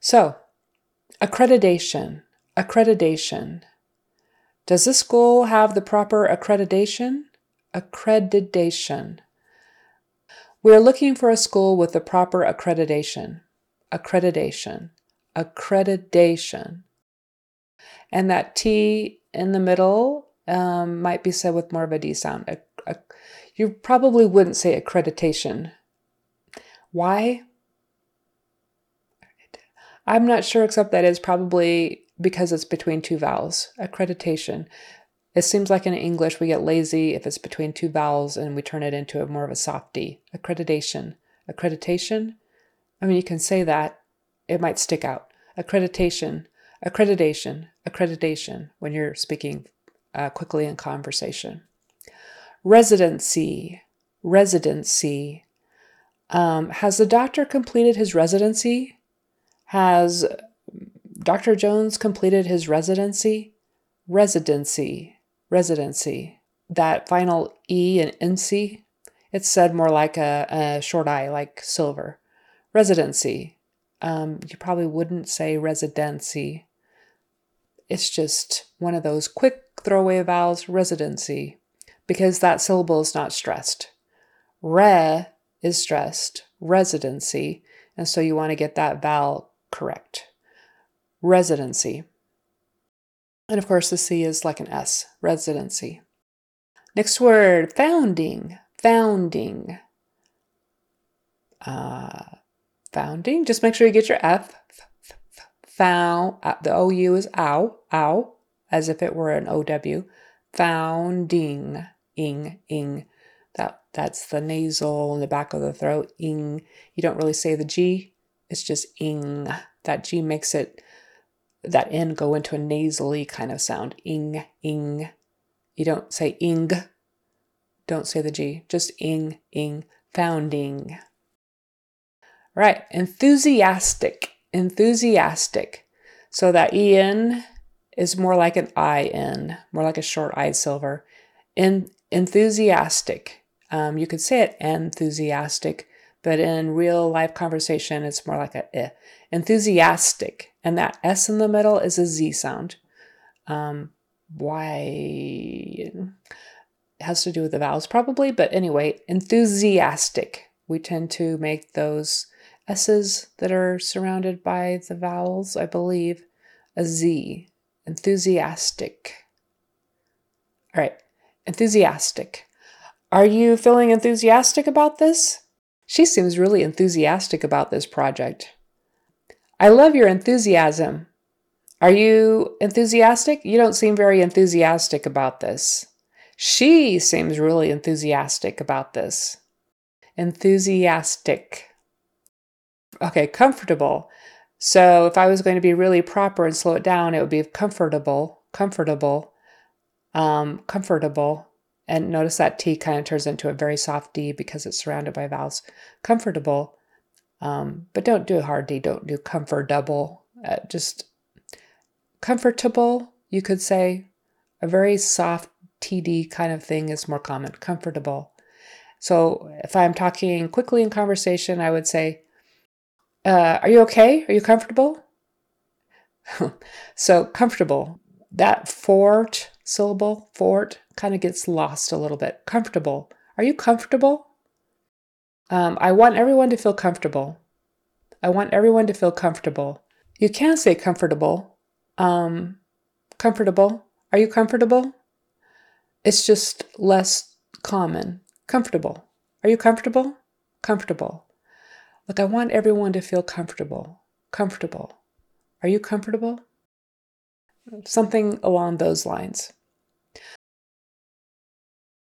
So, accreditation, accreditation. Does this school have the proper accreditation? Accreditation. We're looking for a school with the proper accreditation. Accreditation. Accreditation. And that T in the middle um, might be said with more of a D sound. A, a, you probably wouldn't say accreditation. Why? I'm not sure, except that is probably because it's between two vowels. Accreditation. It seems like in English we get lazy if it's between two vowels and we turn it into a more of a soft D. Accreditation. Accreditation? I mean, you can say that, it might stick out. Accreditation, accreditation, accreditation when you're speaking uh, quickly in conversation. Residency, residency. Um, has the doctor completed his residency? Has Dr. Jones completed his residency? Residency, residency. That final E and NC, it's said more like a, a short I, like silver. Residency. Um, you probably wouldn't say residency. It's just one of those quick throwaway vowels, residency, because that syllable is not stressed. Re is stressed, residency, and so you want to get that vowel correct. Residency. And of course, the C is like an S, residency. Next word, founding, founding. Uh, founding, just make sure you get your F. Found, uh, the OU is ow, ow, as if it were an OW. Founding, ing, ing. That, that's the nasal in the back of the throat, ing. You don't really say the G, it's just ing. That G makes it, that N go into a nasally kind of sound. Ing, ing. You don't say ing. Don't say the G. Just ing, ing. Founding. Right. Enthusiastic. Enthusiastic. So that EN is more like an IN, more like a short I silver. In, enthusiastic. Um, you could say it enthusiastic, but in real life conversation, it's more like a eh. enthusiastic, and that S in the middle is a Z sound. Um, why? It has to do with the vowels, probably, but anyway, enthusiastic. We tend to make those S's that are surrounded by the vowels, I believe, a Z. Enthusiastic. All right, enthusiastic. Are you feeling enthusiastic about this? She seems really enthusiastic about this project. I love your enthusiasm. Are you enthusiastic? You don't seem very enthusiastic about this. She seems really enthusiastic about this. Enthusiastic. Okay, comfortable. So if I was going to be really proper and slow it down, it would be comfortable, comfortable, um, comfortable, and notice that T kind of turns into a very soft D because it's surrounded by vowels. Comfortable, um, but don't do a hard D. Don't do comfortable. Uh, just comfortable, you could say. A very soft TD kind of thing is more common. Comfortable. So if I'm talking quickly in conversation, I would say, uh, Are you okay? Are you comfortable? so comfortable. That fort syllable, fort, kind of gets lost a little bit. Comfortable. Are you comfortable? Um, I want everyone to feel comfortable. I want everyone to feel comfortable. You can say comfortable. Um, comfortable. Are you comfortable? It's just less common. Comfortable. Are you comfortable? Comfortable. Look, I want everyone to feel comfortable. Comfortable. Are you comfortable? Something along those lines.